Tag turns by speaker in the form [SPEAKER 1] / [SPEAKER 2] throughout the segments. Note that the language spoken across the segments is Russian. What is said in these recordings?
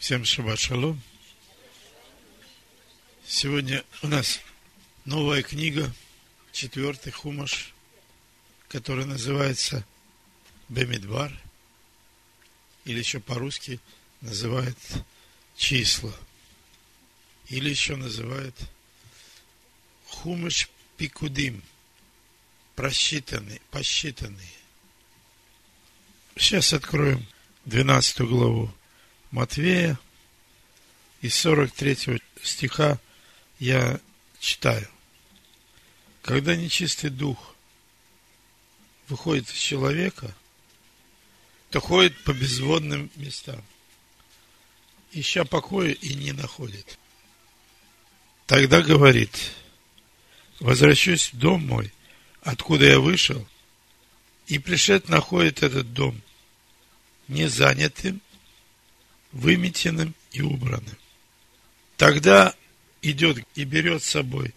[SPEAKER 1] Всем шаббат шалом. Сегодня у нас новая книга, четвертый хумаш, который называется Бемидбар, или еще по-русски называют числа, или еще называют хумаш пикудим, просчитанный, посчитанный. Сейчас откроем 12 главу Матвея, из 43 стиха я читаю. Когда нечистый дух выходит из человека, то ходит по безводным местам, ища покоя и не находит. Тогда говорит, возвращусь в дом мой, откуда я вышел, и пришед находит этот дом не выметенным и убранным. Тогда идет и берет с собой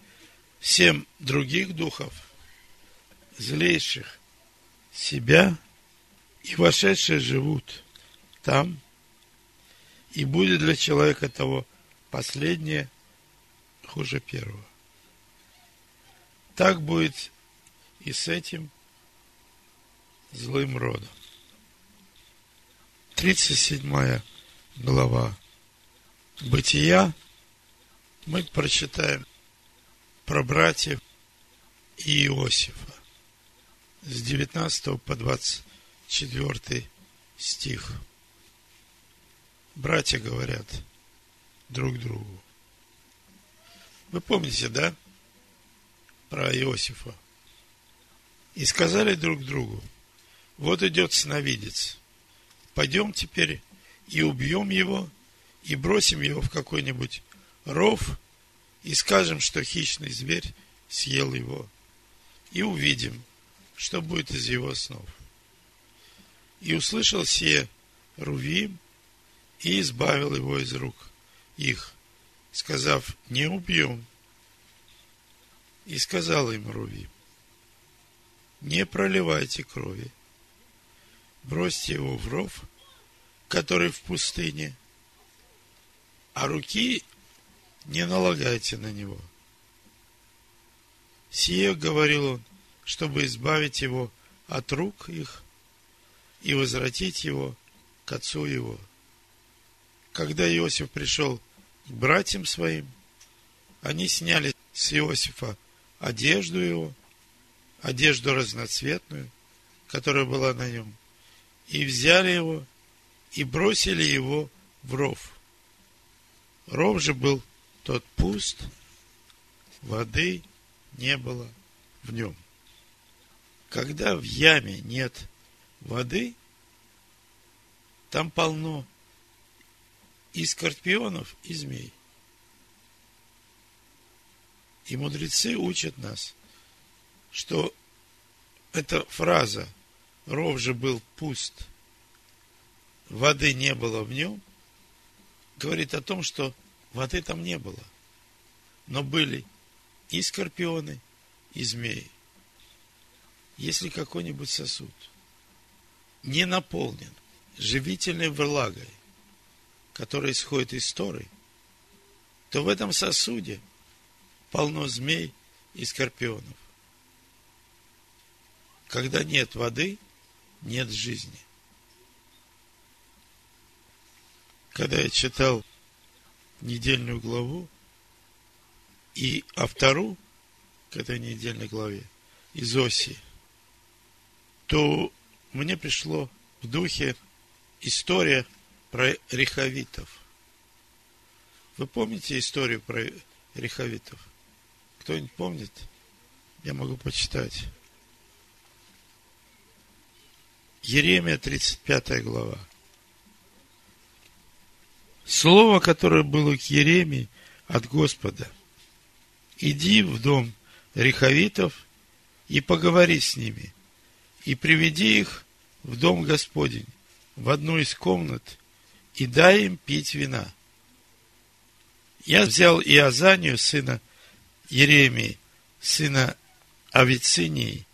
[SPEAKER 1] семь других духов, злейших себя, и вошедшие живут там, и будет для человека того последнее хуже первого. Так будет и с этим злым родом. 37 глава Бытия, мы прочитаем про братьев и Иосифа с 19 по 24 стих. Братья говорят друг другу. Вы помните, да? Про Иосифа. И сказали друг другу, вот идет сновидец. Пойдем теперь и убьем его, и бросим его в какой-нибудь ров, и скажем, что хищный зверь съел его, и увидим, что будет из его снов. И услышал сие Рувим, и избавил его из рук их, сказав, не убьем. И сказал им Рувим, не проливайте крови, бросьте его в ров – который в пустыне, а руки не налагайте на него. Сие, говорил он, чтобы избавить его от рук их и возвратить его к отцу его. Когда Иосиф пришел к братьям своим, они сняли с Иосифа одежду его, одежду разноцветную, которая была на нем, и взяли его и бросили его в ров. Ров же был тот пуст, воды не было в нем. Когда в яме нет воды, там полно и скорпионов, и змей. И мудрецы учат нас, что эта фраза «ров же был пуст», воды не было в нем, говорит о том, что воды там не было. Но были и скорпионы, и змеи. Если какой-нибудь сосуд не наполнен живительной влагой, которая исходит из Торы, то в этом сосуде полно змей и скорпионов. Когда нет воды, нет жизни – когда я читал недельную главу и автору к этой недельной главе из Оси, то мне пришло в духе история про рехавитов. Вы помните историю про рехавитов? Кто-нибудь помнит? Я могу почитать. Еремия, 35 глава. Слово, которое было к Еремии от Господа. Иди в дом рехавитов и поговори с ними, и приведи их в дом Господень, в одну из комнат, и дай им пить вина. Я взял Иозанию, сына Еремии, сына Авицинии,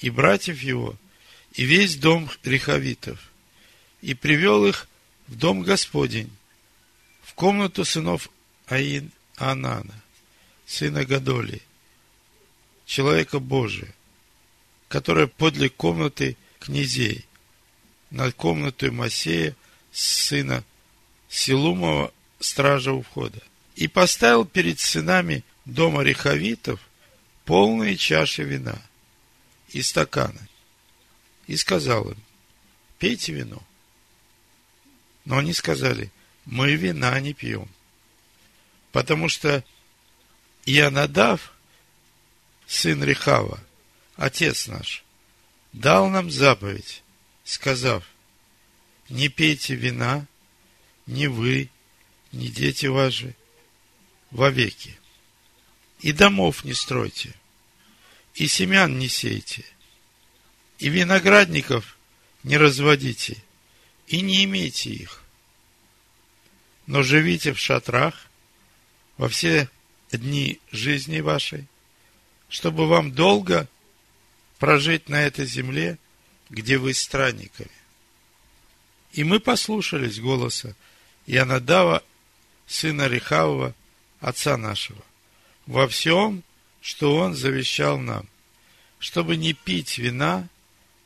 [SPEAKER 1] и братьев его, и весь дом рехавитов, и привел их в дом Господень, в комнату сынов Аин Анана, сына Гадоли, человека Божия, которая подле комнаты князей, над комнатой Масея, сына Силумова, стража у входа. И поставил перед сынами дома Рехавитов полные чаши вина и стаканы. И сказал им, пейте вино. Но они сказали, мы вина не пьем. Потому что Ионадав, сын Рехава, отец наш, дал нам заповедь, сказав, не пейте вина, ни вы, ни дети ваши, вовеки. И домов не стройте, и семян не сейте, и виноградников не разводите, и не имейте их. Но живите в шатрах во все дни жизни вашей, чтобы вам долго прожить на этой земле, где вы странниками. И мы послушались голоса Янадава, сына Рехавова, отца нашего, во всем, что он завещал нам, чтобы не пить вина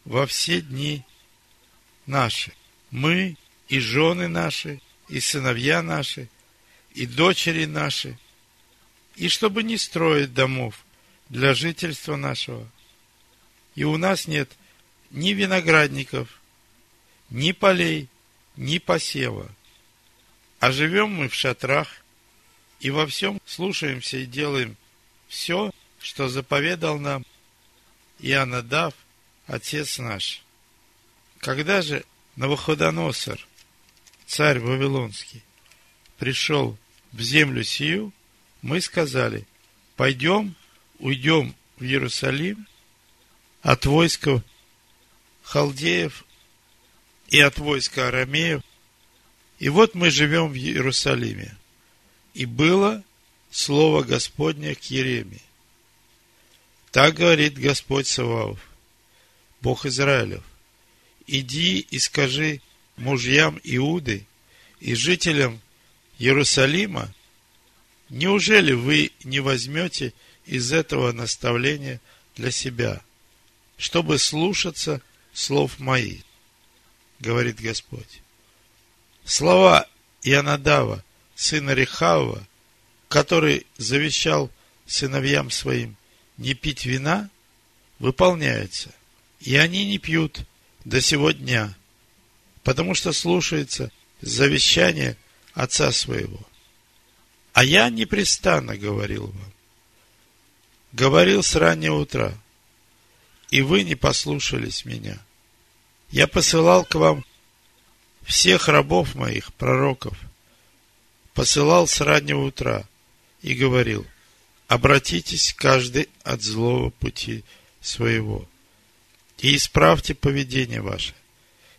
[SPEAKER 1] во все дни наши. Мы и жены наши, и сыновья наши, и дочери наши, и чтобы не строить домов для жительства нашего. И у нас нет ни виноградников, ни полей, ни посева. А живем мы в шатрах и во всем слушаемся и делаем все, что заповедал нам Иоаннадав, отец наш. Когда же Навуходоносор, царь Вавилонский, пришел в землю сию, мы сказали, пойдем, уйдем в Иерусалим от войска халдеев и от войска арамеев. И вот мы живем в Иерусалиме. И было слово Господне к Еремии. Так говорит Господь Саваоф, Бог Израилев. Иди и скажи мужьям Иуды и жителям Иерусалима, неужели вы не возьмете из этого наставления для себя, чтобы слушаться слов моих? говорит Господь. Слова Янадава, сына Рехава, который завещал сыновьям своим не пить вина, выполняются. И они не пьют до сего дня, потому что слушается завещание отца своего. А я непрестанно говорил вам. Говорил с раннего утра, и вы не послушались меня. Я посылал к вам всех рабов моих, пророков, посылал с раннего утра и говорил, обратитесь каждый от злого пути своего и исправьте поведение ваше,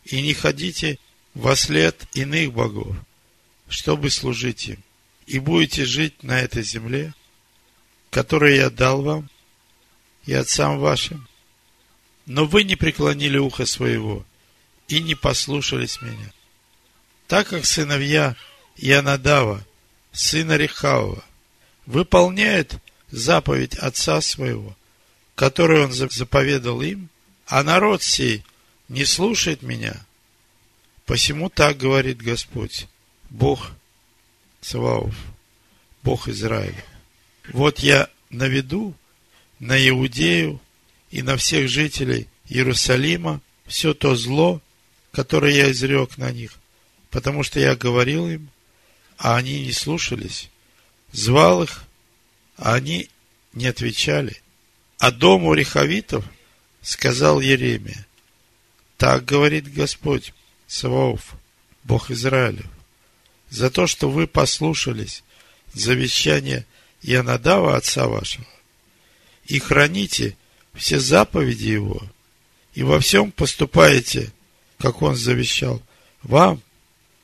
[SPEAKER 1] и не ходите во след иных богов, чтобы служить им, и будете жить на этой земле, которую я дал вам и отцам вашим, но вы не преклонили ухо своего и не послушались меня. Так как сыновья Янадава, сына Рехаова, выполняют заповедь отца своего, которую он заповедал им, а народ сей не слушает меня, посему так говорит Господь, Бог Саваоф, Бог Израиля. Вот я наведу на Иудею и на всех жителей Иерусалима все то зло, которое я изрек на них, потому что я говорил им, а они не слушались, звал их, а они не отвечали. А дому Рехавитов сказал Еремия, так говорит Господь Саваоф, Бог Израилев, за то, что вы послушались завещания Янадава, отца вашего, и храните все заповеди его, и во всем поступаете, как он завещал вам,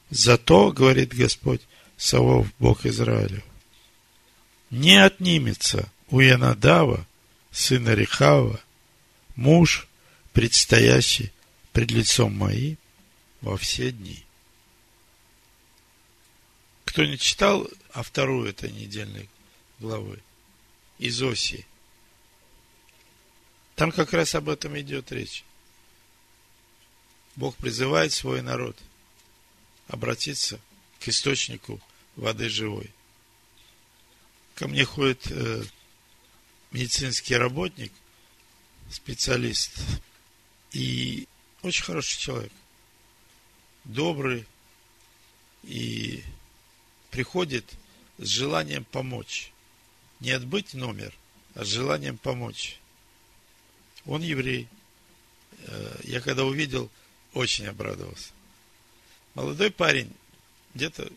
[SPEAKER 1] зато, говорит Господь, Савов, Бог Израилев, не отнимется у Янадава, сына Рехава, муж, предстоящий пред лицом моим во все дни. кто не читал, а вторую этой недельной главы из Осии, там как раз об этом идет речь. Бог призывает свой народ обратиться к источнику воды живой. Ко мне ходит э, медицинский работник, специалист, и очень хороший человек, добрый, и приходит с желанием помочь. Не отбыть номер, а с желанием помочь. Он еврей. Э, я когда увидел, очень обрадовался. Молодой парень, где-то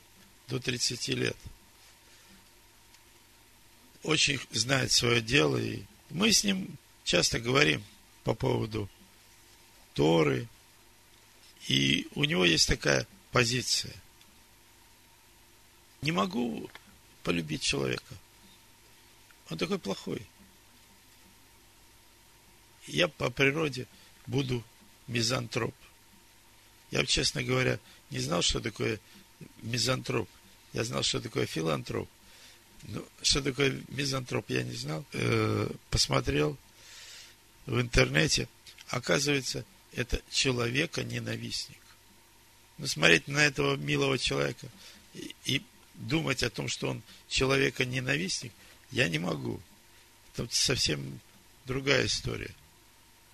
[SPEAKER 1] до 30 лет. Очень знает свое дело. И мы с ним часто говорим по поводу Торы. И у него есть такая позиция. Не могу полюбить человека. Он такой плохой. Я по природе буду мизантроп. Я, честно говоря, не знал, что такое мизантроп. Я знал, что такое филантроп. Но что такое мизантроп, я не знал. Э, посмотрел в интернете. Оказывается, это человека-ненавистник. Ну, смотреть на этого милого человека и, и думать о том, что он человека-ненавистник, я не могу. Это совсем другая история.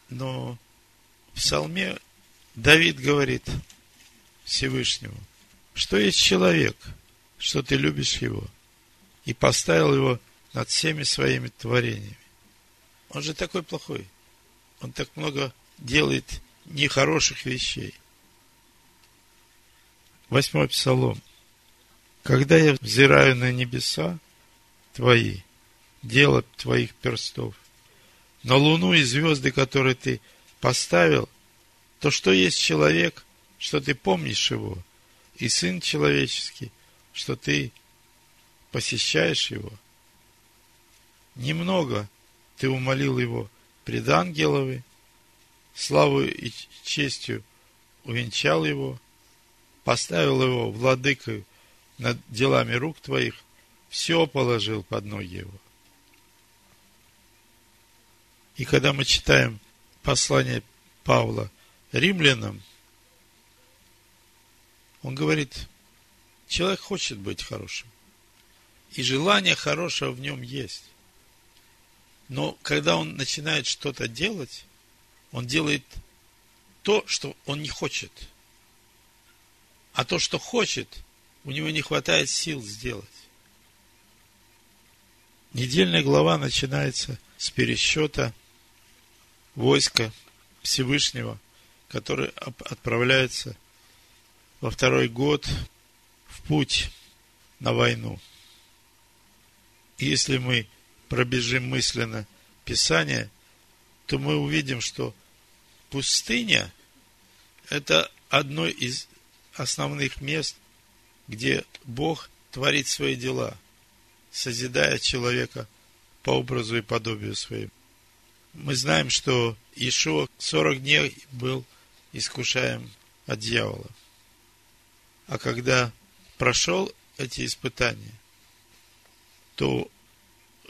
[SPEAKER 1] Но в псалме Давид говорит Всевышнему, что есть человек, что ты любишь его, и поставил его над всеми своими творениями. Он же такой плохой. Он так много делает нехороших вещей. Восьмой псалом. Когда я взираю на небеса твои, дело твоих перстов, на луну и звезды, которые ты поставил, то что есть человек, что ты помнишь его, и сын человеческий, что ты посещаешь его. Немного ты умолил его пред ангеловы, славу и честью увенчал его, поставил его владыкой над делами рук твоих, все положил под ноги его. И когда мы читаем послание Павла римлянам, он говорит, человек хочет быть хорошим. И желание хорошего в нем есть. Но когда он начинает что-то делать, он делает то, что он не хочет. А то, что хочет, у него не хватает сил сделать. Недельная глава начинается с пересчета войска Всевышнего, который отправляется во второй год в путь на войну. И если мы пробежим мысленно Писание, то мы увидим, что пустыня – это одно из основных мест, где Бог творит свои дела, созидая человека по образу и подобию своему. Мы знаем, что Ишуа 40 дней был искушаем от дьявола. А когда прошел эти испытания, то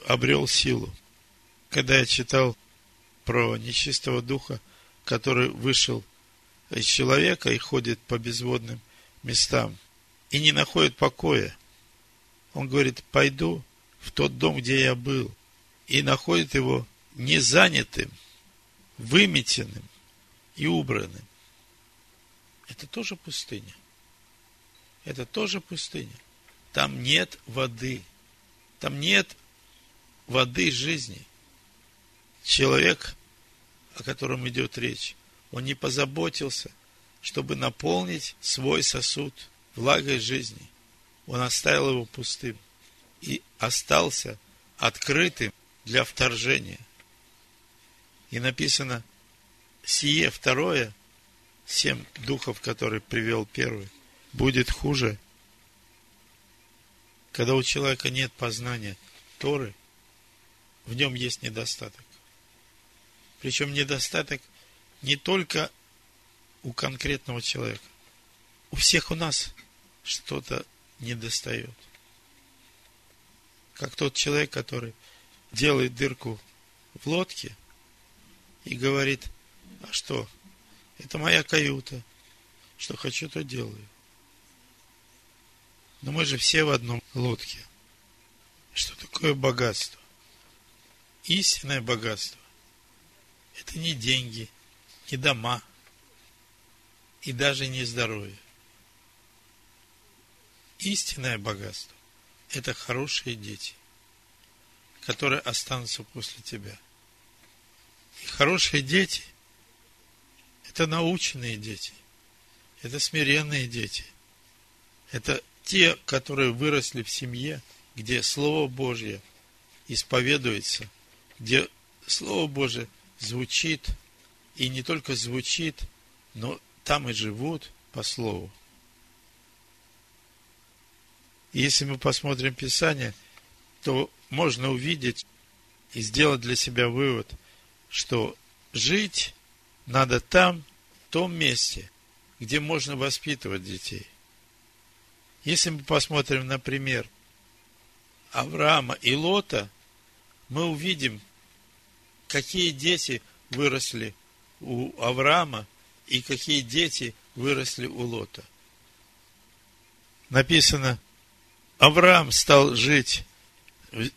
[SPEAKER 1] обрел силу. Когда я читал про нечистого духа, который вышел из человека и ходит по безводным местам и не находит покоя, он говорит, пойду в тот дом, где я был, и находит его не занятым, выметенным и убранным. Это тоже пустыня. Это тоже пустыня. Там нет воды. Там нет воды жизни. Человек, о котором идет речь, он не позаботился, чтобы наполнить свой сосуд влагой жизни. Он оставил его пустым и остался открытым для вторжения – и написано, сие второе, семь духов, которые привел первый, будет хуже, когда у человека нет познания Торы, в нем есть недостаток. Причем недостаток не только у конкретного человека. У всех у нас что-то не достает. Как тот человек, который делает дырку в лодке и говорит, а что, это моя каюта, что хочу, то делаю. Но мы же все в одном лодке. Что такое богатство? Истинное богатство – это не деньги, не дома и даже не здоровье. Истинное богатство – это хорошие дети, которые останутся после тебя. И хорошие дети – это наученные дети, это смиренные дети, это те, которые выросли в семье, где Слово Божье исповедуется, где Слово Божье звучит, и не только звучит, но там и живут по Слову. если мы посмотрим Писание, то можно увидеть и сделать для себя вывод, что жить надо там, в том месте, где можно воспитывать детей. Если мы посмотрим, например, Авраама и Лота, мы увидим, какие дети выросли у Авраама и какие дети выросли у Лота. Написано, Авраам стал жить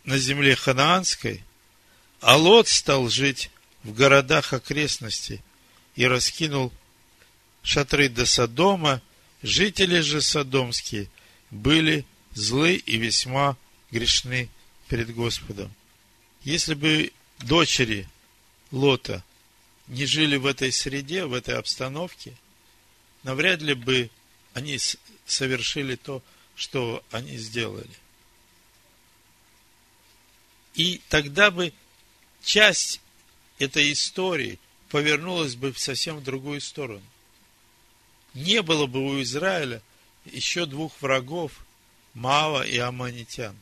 [SPEAKER 1] на земле ханаанской, а Лот стал жить в городах окрестностей и раскинул шатры до Содома, жители же содомские были злы и весьма грешны перед Господом. Если бы дочери Лота не жили в этой среде, в этой обстановке, навряд ли бы они совершили то, что они сделали. И тогда бы часть этой истории повернулась бы в совсем другую сторону. Не было бы у Израиля еще двух врагов, Мава и Аманитян.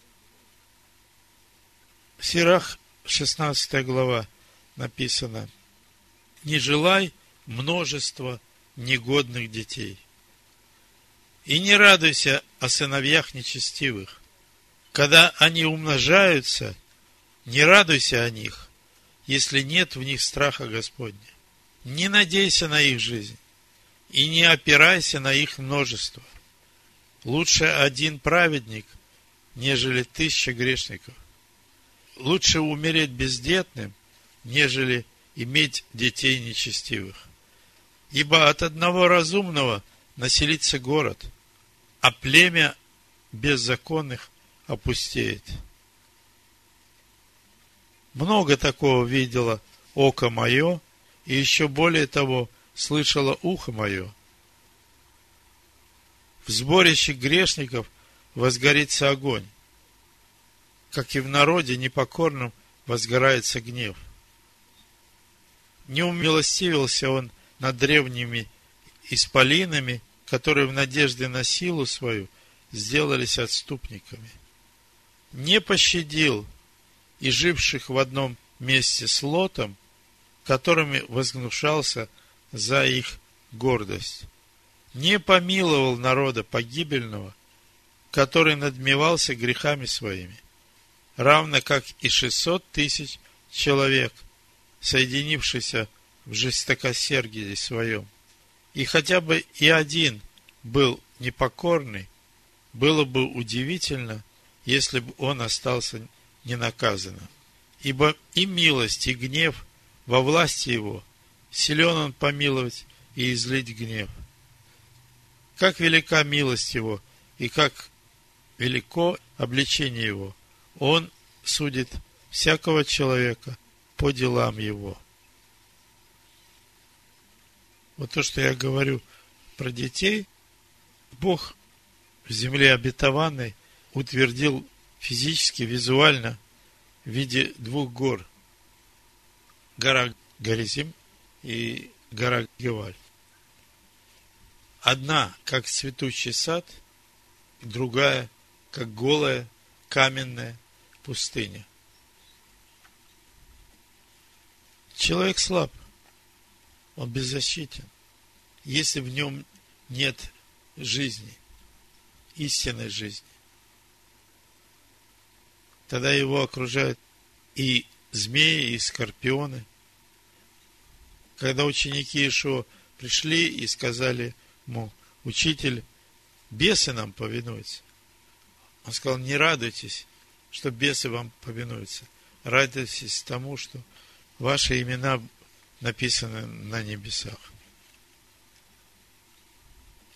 [SPEAKER 1] Сирах, 16 глава, написано, «Не желай множества негодных детей, и не радуйся о сыновьях нечестивых. Когда они умножаются, не радуйся о них, если нет в них страха Господня. Не надейся на их жизнь и не опирайся на их множество. Лучше один праведник, нежели тысяча грешников. Лучше умереть бездетным, нежели иметь детей нечестивых. Ибо от одного разумного населится город, а племя беззаконных опустеет. Много такого видело око мое, и еще более того слышало ухо мое. В сборище грешников возгорится огонь, как и в народе непокорном возгорается гнев. Не умилостивился он над древними исполинами, которые в надежде на силу свою сделались отступниками. Не пощадил и живших в одном месте с Лотом, которыми возгнушался за их гордость. Не помиловал народа погибельного, который надмевался грехами своими, равно как и шестьсот тысяч человек, соединившихся в жестокосердии своем. И хотя бы и один был непокорный, было бы удивительно, если бы он остался ненаказанным. Ибо и милость, и гнев во власти его, силен он помиловать и излить гнев. Как велика милость его, и как велико обличение его. Он судит всякого человека по делам его. Вот то, что я говорю про детей, Бог в земле обетованной утвердил физически, визуально в виде двух гор. Гора Горизим и гора Геваль. Одна, как цветущий сад, другая, как голая, каменная пустыня. Человек слаб, он беззащитен, если в нем нет жизни. истинной жизни. Тогда его окружают и змеи, и скорпионы. Когда ученики Ишуа пришли и сказали ему, учитель, бесы нам повинуются. Он сказал, не радуйтесь, что бесы вам повинуются. Радуйтесь тому, что ваши имена написаны на небесах.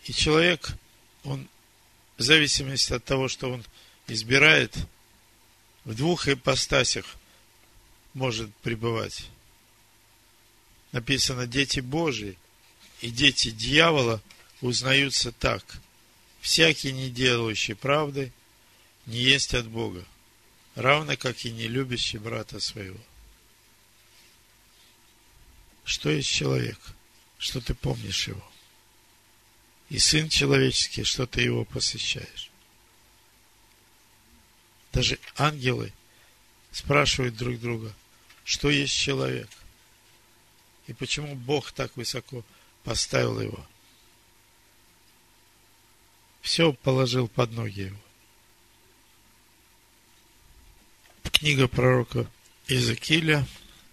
[SPEAKER 1] И человек, он в зависимости от того, что он избирает, в двух ипостасях может пребывать. Написано, дети Божии и дети дьявола узнаются так. Всякий, не делающий правды, не есть от Бога, равно как и не любящий брата своего. Что есть человек? Что ты помнишь его? И Сын Человеческий, что ты его посещаешь? Даже ангелы спрашивают друг друга, что есть человек? И почему Бог так высоко поставил его? Все положил под ноги его. Книга пророка Иезекииля,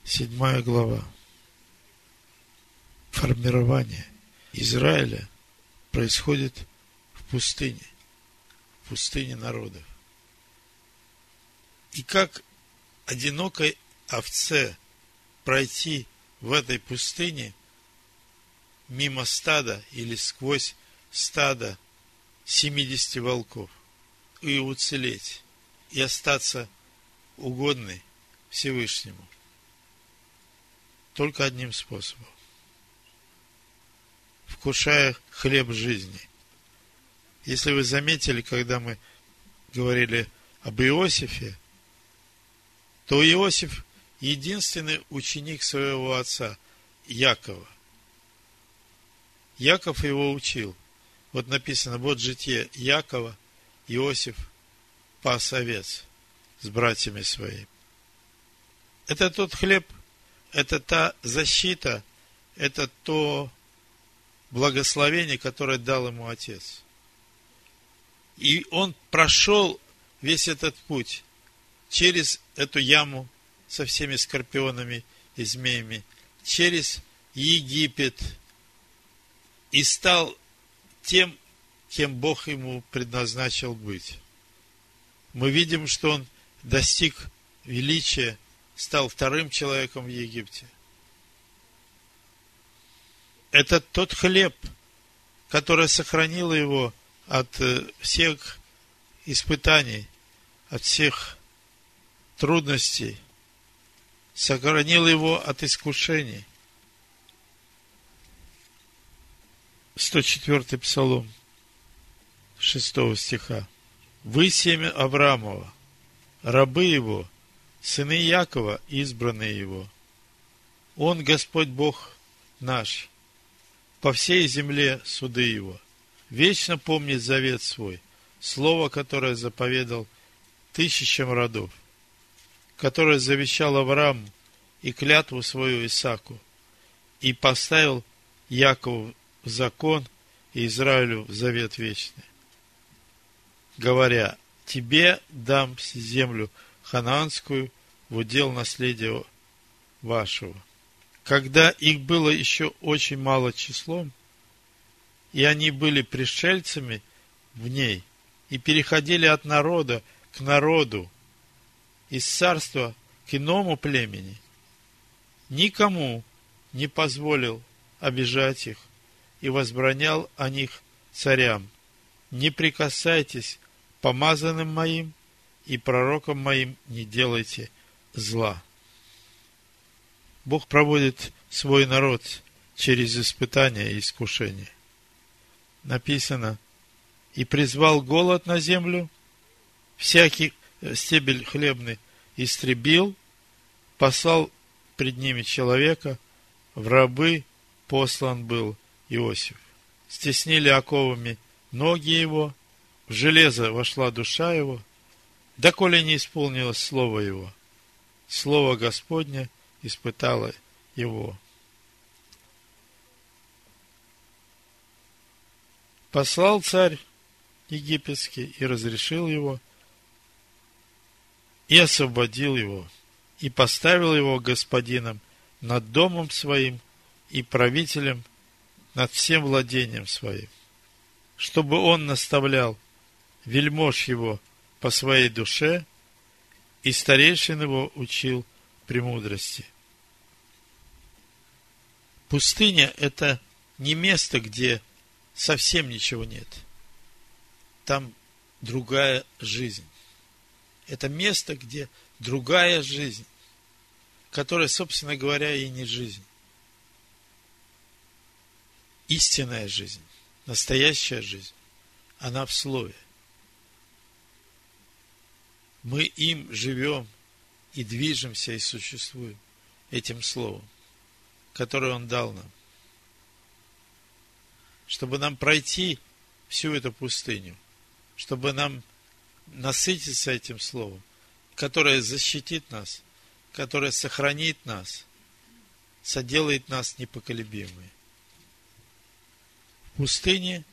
[SPEAKER 1] седьмая глава. Формирование Израиля происходит в пустыне, в пустыне народов. И как одинокой овце пройти в этой пустыне мимо стада или сквозь стадо 70 волков и уцелеть, и остаться угодны Всевышнему. Только одним способом. Вкушая хлеб жизни. Если вы заметили, когда мы говорили об Иосифе, то Иосиф единственный ученик своего отца, Якова. Яков его учил. Вот написано, вот житие Якова, Иосиф пас овец с братьями своими. Это тот хлеб, это та защита, это то благословение, которое дал ему Отец. И он прошел весь этот путь через эту яму со всеми скорпионами и змеями, через Египет и стал тем, кем Бог ему предназначил быть. Мы видим, что он достиг величия, стал вторым человеком в Египте. Это тот хлеб, который сохранил его от э, всех испытаний, от всех трудностей, сохранил его от искушений. 104 Псалом, 6 стиха. Вы семя Авраамова, рабы его, сыны Якова, избранные его. Он Господь Бог наш, по всей земле суды его. Вечно помнит завет свой, слово, которое заповедал тысячам родов, которое завещал Аврааму и клятву свою Исаку, и поставил Якову закон и Израилю завет вечный, говоря, тебе дам землю хананскую в удел наследия вашего. Когда их было еще очень мало числом, и они были пришельцами в ней, и переходили от народа к народу, из царства к иному племени, никому не позволил обижать их и возбранял о них царям. Не прикасайтесь помазанным моим и пророкам моим не делайте зла. Бог проводит свой народ через испытания и искушения. Написано, и призвал голод на землю, всякий стебель хлебный истребил, послал пред ними человека, в рабы послан был Иосиф. Стеснили оковами ноги его, в железо вошла душа его, доколе не исполнилось слово его. Слово Господне испытало его. Послал царь египетский и разрешил его, и освободил его, и поставил его господином над домом своим и правителем над всем владением своим, чтобы он наставлял вельмож его по своей душе, и старейшин его учил премудрости. Пустыня – это не место, где совсем ничего нет. Там другая жизнь. Это место, где другая жизнь, которая, собственно говоря, и не жизнь. Истинная жизнь, настоящая жизнь, она в Слове. Мы им живем и движемся и существуем этим Словом, которое Он дал нам. Чтобы нам пройти всю эту пустыню, чтобы нам насытиться этим Словом, которое защитит нас, которое сохранит нас, соделает нас непоколебимыми. В пустыне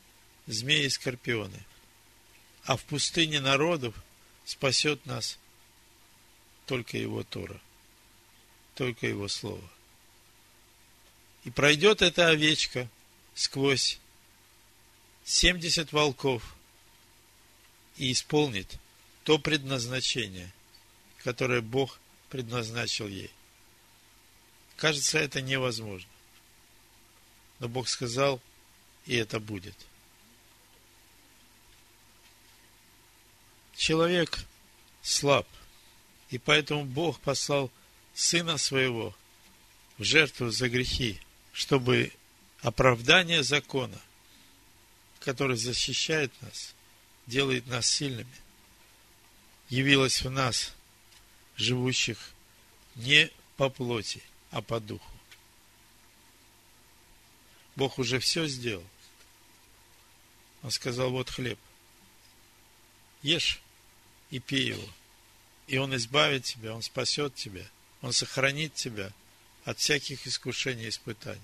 [SPEAKER 1] змеи и скорпионы, а в пустыне народов спасет нас только Его Тора, только Его Слово. И пройдет эта овечка сквозь 70 волков – и исполнит то предназначение, которое Бог предназначил ей. Кажется, это невозможно. Но Бог сказал, и это будет. Человек слаб, и поэтому Бог послал Сына Своего в жертву за грехи, чтобы оправдание закона, который защищает нас – делает нас сильными, явилась в нас, живущих не по плоти, а по духу. Бог уже все сделал. Он сказал, вот хлеб. Ешь и пей его. И Он избавит тебя, Он спасет тебя, Он сохранит тебя от всяких искушений и испытаний.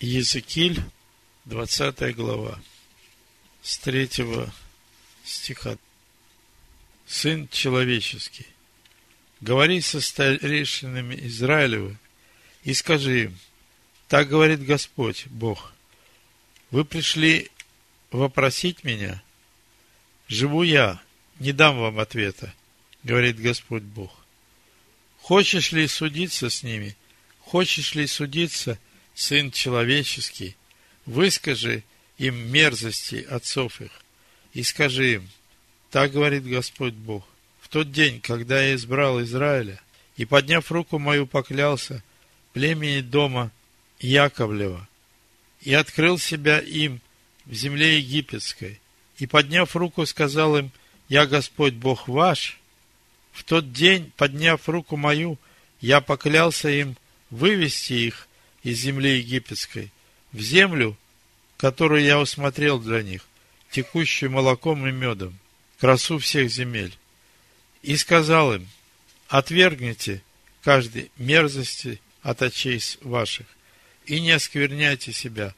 [SPEAKER 1] Иезекииль 20 глава, с 3 стиха. Сын человеческий, говори со старейшинами Израилевы и скажи им, так говорит Господь, Бог, вы пришли вопросить меня, живу я, не дам вам ответа, говорит Господь Бог. Хочешь ли судиться с ними? Хочешь ли судиться, Сын человеческий? выскажи им мерзости отцов их, и скажи им, так говорит Господь Бог, в тот день, когда я избрал Израиля, и, подняв руку мою, поклялся племени дома Яковлева, и открыл себя им в земле египетской, и, подняв руку, сказал им, я Господь Бог ваш, в тот день, подняв руку мою, я поклялся им вывести их из земли египетской, в землю, которую я усмотрел для них, текущую молоком и медом, красу всех земель. И сказал им, отвергните каждой мерзости от очей ваших, и не оскверняйте себя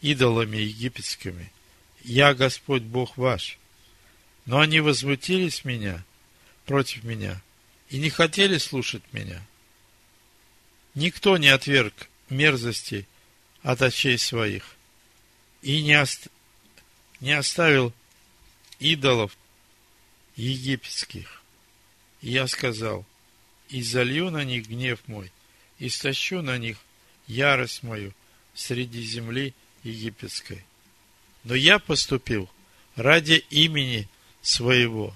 [SPEAKER 1] идолами египетскими. Я Господь Бог ваш. Но они возмутились меня, против меня, и не хотели слушать меня. Никто не отверг мерзости от очей своих, и не, ост... не оставил идолов египетских. И я сказал, и залью на них гнев мой, и стащу на них ярость мою среди земли египетской. Но я поступил ради имени своего,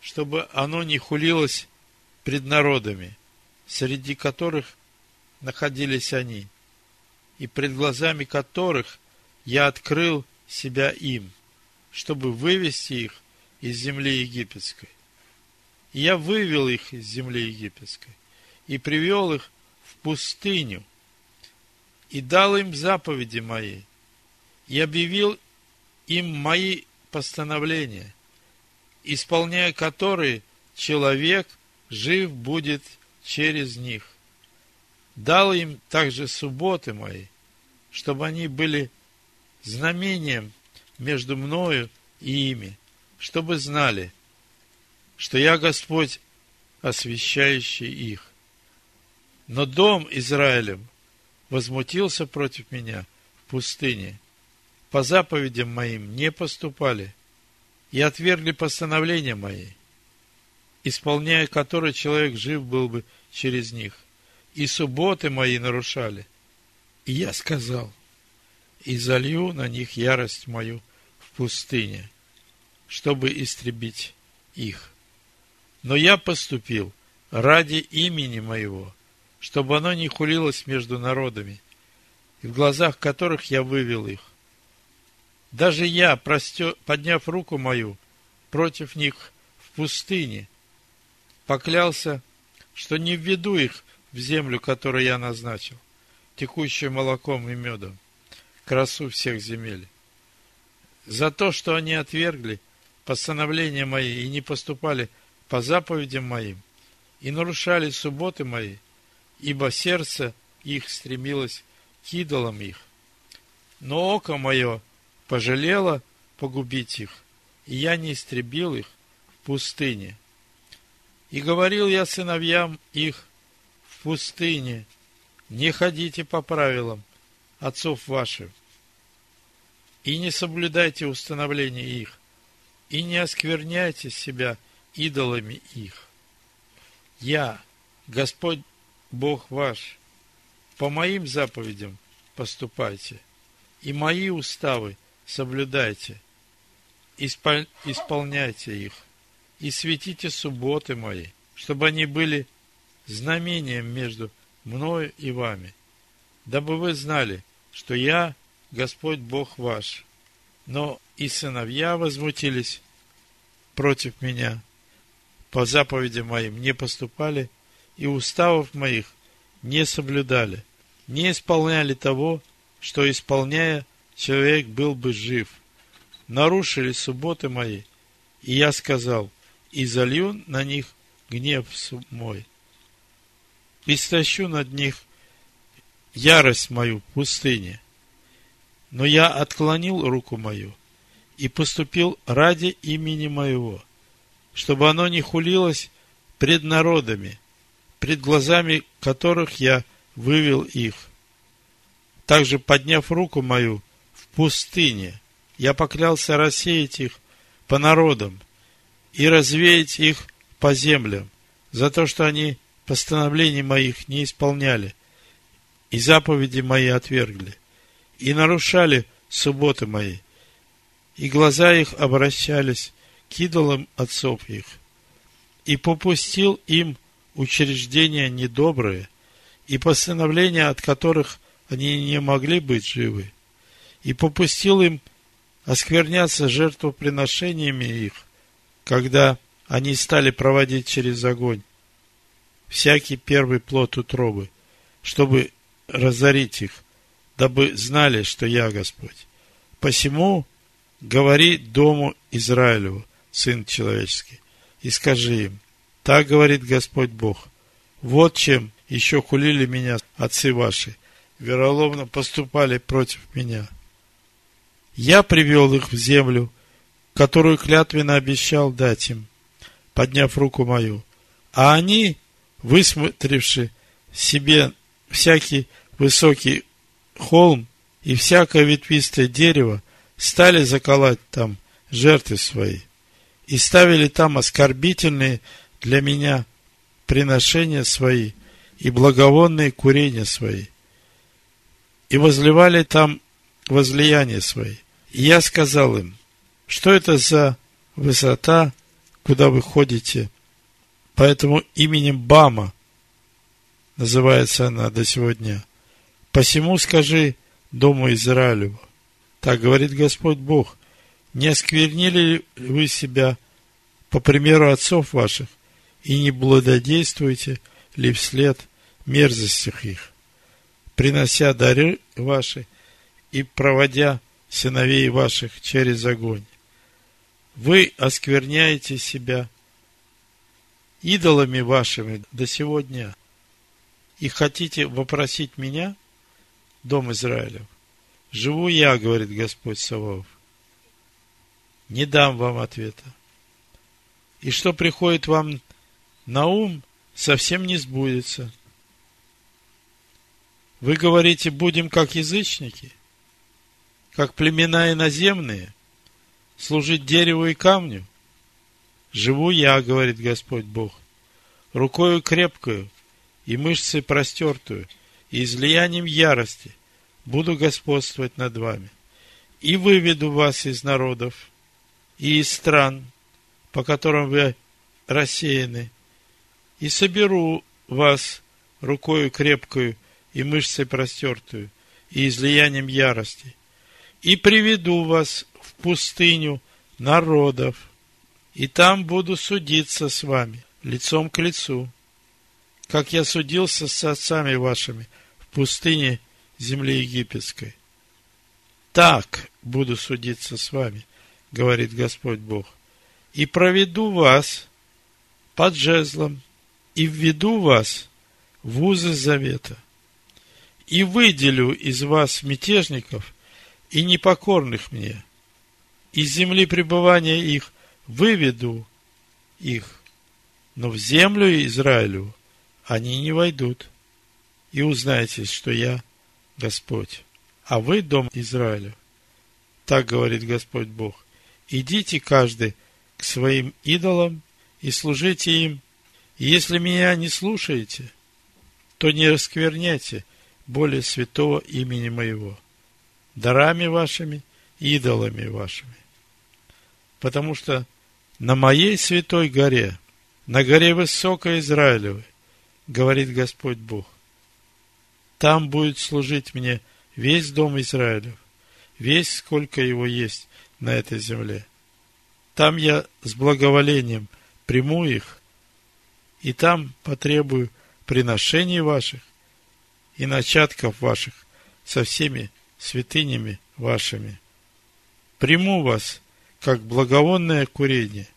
[SPEAKER 1] чтобы оно не хулилось пред народами, среди которых находились они, и пред глазами которых я открыл себя им, чтобы вывести их из земли египетской. И я вывел их из земли египетской и привел их в пустыню, и дал им заповеди мои, и объявил им мои постановления, исполняя которые человек жив будет через них дал им также субботы мои, чтобы они были знамением между мною и ими, чтобы знали, что я Господь, освящающий их. Но дом Израилем возмутился против меня в пустыне. По заповедям моим не поступали и отвергли постановления мои, исполняя которые человек жив был бы через них. И субботы мои нарушали. И я сказал, и залью на них ярость мою в пустыне, чтобы истребить их. Но я поступил ради имени моего, чтобы оно не хулилось между народами, и в глазах которых я вывел их. Даже я, простер, подняв руку мою против них в пустыне, поклялся, что не введу их в землю, которую я назначил, текущую молоком и медом, красу всех земель. За то, что они отвергли постановления мои и не поступали по заповедям моим, и нарушали субботы мои, ибо сердце их стремилось к идолам их. Но око мое пожалело погубить их, и я не истребил их в пустыне. И говорил я сыновьям их в пустыне, не ходите по правилам отцов ваших, и не соблюдайте установления их, и не оскверняйте себя идолами их. Я, Господь Бог ваш, по моим заповедям поступайте, и мои уставы соблюдайте, исполняйте их, и светите субботы мои, чтобы они были знамением между мною и вами, дабы вы знали, что я Господь Бог ваш. Но и сыновья возмутились против меня, по заповедям моим не поступали, и уставов моих не соблюдали, не исполняли того, что, исполняя, человек был бы жив. Нарушили субботы мои, и я сказал, и залью на них гнев мой. Истощу над них ярость мою в пустыне – но я отклонил руку мою и поступил ради имени моего, чтобы оно не хулилось пред народами, пред глазами которых я вывел их. Также, подняв руку мою в пустыне, я поклялся рассеять их по народам и развеять их по землям, за то, что они постановлений моих не исполняли и заповеди мои отвергли и нарушали субботы мои, и глаза их обращались к идолам отцов их, и попустил им учреждения недобрые, и постановления, от которых они не могли быть живы, и попустил им оскверняться жертвоприношениями их, когда они стали проводить через огонь всякий первый плод утробы, чтобы разорить их, дабы знали, что я Господь. Посему говори дому Израилеву, Сын Человеческий, и скажи им, так говорит Господь Бог, вот чем еще хулили меня отцы ваши, вероломно поступали против меня. Я привел их в землю, которую клятвенно обещал дать им, подняв руку мою, а они, высмотревши себе всякий высокий холм и всякое ветвистое дерево стали заколоть там жертвы свои и ставили там оскорбительные для меня приношения свои и благовонные курения свои и возливали там возлияния свои. И я сказал им, что это за высота, куда вы ходите. Поэтому именем Бама называется она до сегодня. Посему скажи Дому Израилеву, так говорит Господь Бог, не осквернили вы себя по примеру отцов ваших и не благодействуете ли вслед мерзостях их, принося дары ваши и проводя сыновей ваших через огонь. Вы оскверняете себя идолами вашими до сегодня и хотите вопросить меня – дом Израилев, живу я, говорит Господь Саваоф. Не дам вам ответа. И что приходит вам на ум, совсем не сбудется. Вы говорите, будем как язычники, как племена иноземные, служить дереву и камню. Живу я, говорит Господь Бог, рукою крепкую и мышцей простертую, и излиянием ярости буду господствовать над вами. И выведу вас из народов и из стран, по которым вы рассеяны, и соберу вас рукою крепкую и мышцей простертую, и излиянием ярости, и приведу вас в пустыню народов, и там буду судиться с вами, лицом к лицу, как я судился с отцами вашими в пустыне земли египетской. Так буду судиться с вами, говорит Господь Бог, и проведу вас под жезлом, и введу вас в узы завета, и выделю из вас мятежников и непокорных мне, из земли пребывания их выведу их, но в землю Израилю они не войдут. И узнаете, что я Господь. А вы, дом Израиля, так говорит Господь Бог, идите каждый к своим идолам и служите им. Если меня не слушаете, то не раскверняйте более святого имени моего, дарами вашими, идолами вашими. Потому что на моей святой горе, на горе высокой Израилевой, говорит Господь Бог, там будет служить мне весь дом Израилев, весь сколько его есть на этой земле. Там я с благоволением приму их, и там потребую приношений ваших и начатков ваших со всеми святынями вашими. Приму вас как благовонное курение,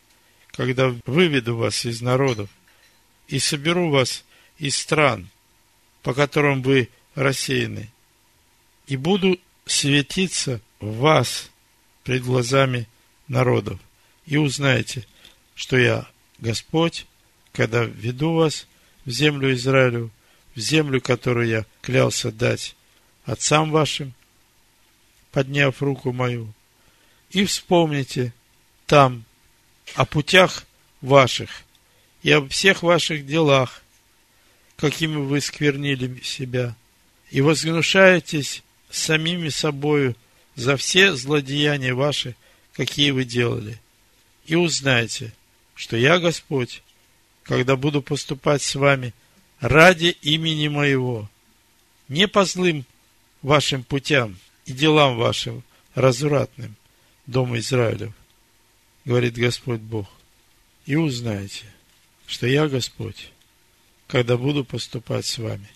[SPEAKER 1] когда выведу вас из народов и соберу вас из стран, по которым вы рассеяны, и буду светиться в вас пред глазами народов, и узнаете, что я Господь, когда веду вас в землю Израилю, в землю, которую я клялся дать отцам вашим, подняв руку мою, и вспомните там о путях ваших и об всех ваших делах, какими вы сквернили себя, и возгнушаетесь самими собою за все злодеяния ваши, какие вы делали. И узнайте, что я Господь, когда буду поступать с вами ради имени моего, не по злым вашим путям и делам вашим развратным, Дома Израилев, говорит Господь Бог, и узнаете, что я Господь, когда буду поступать с вами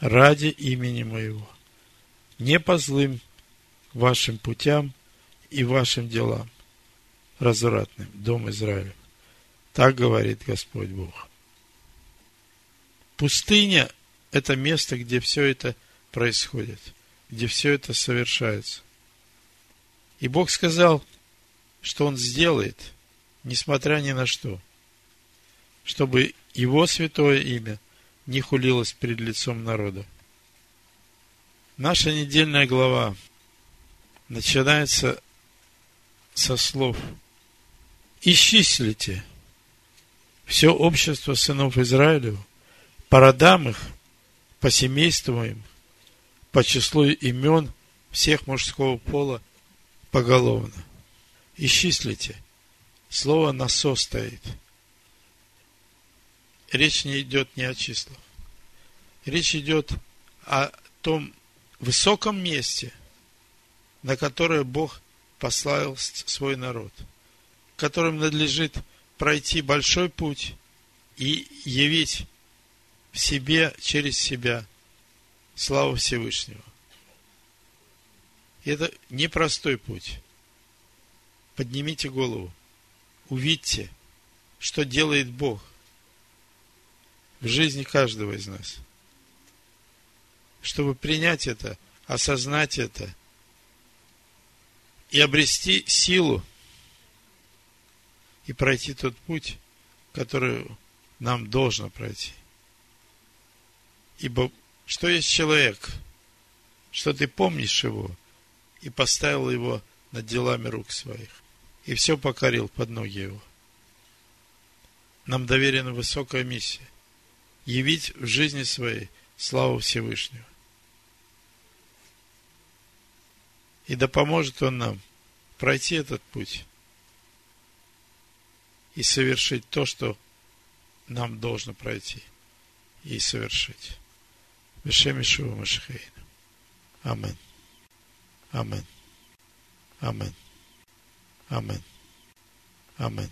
[SPEAKER 1] ради имени моего, не по злым вашим путям и вашим делам, развратным, Дом Израилев. Так говорит Господь Бог. Пустыня – это место, где все это происходит, где все это совершается. И Бог сказал, что Он сделает, несмотря ни на что, чтобы Его святое имя не хулилось перед лицом народа. Наша недельная глава начинается со слов «Исчислите все общество сынов Израилев, по родам их, по семействам им, по числу имен всех мужского пола поголовно. Исчислите. Слово насос стоит. Речь не идет не о числах. Речь идет о том высоком месте, на которое Бог послал свой народ, которым надлежит пройти большой путь и явить в себе, через себя славу Всевышнего. Это непростой путь. Поднимите голову. Увидьте, что делает Бог в жизни каждого из нас. Чтобы принять это, осознать это и обрести силу и пройти тот путь, который нам должно пройти. Ибо что есть человек, что ты помнишь его и поставил его над делами рук своих, и все покорил под ноги его. Нам доверена высокая миссия – явить в жизни своей славу Всевышнего. И да поможет Он нам пройти этот путь и совершить то, что нам должно пройти и совершить. Бешем Ишуа Машхейна. Амен. Амен. Амен. Амен. Амен.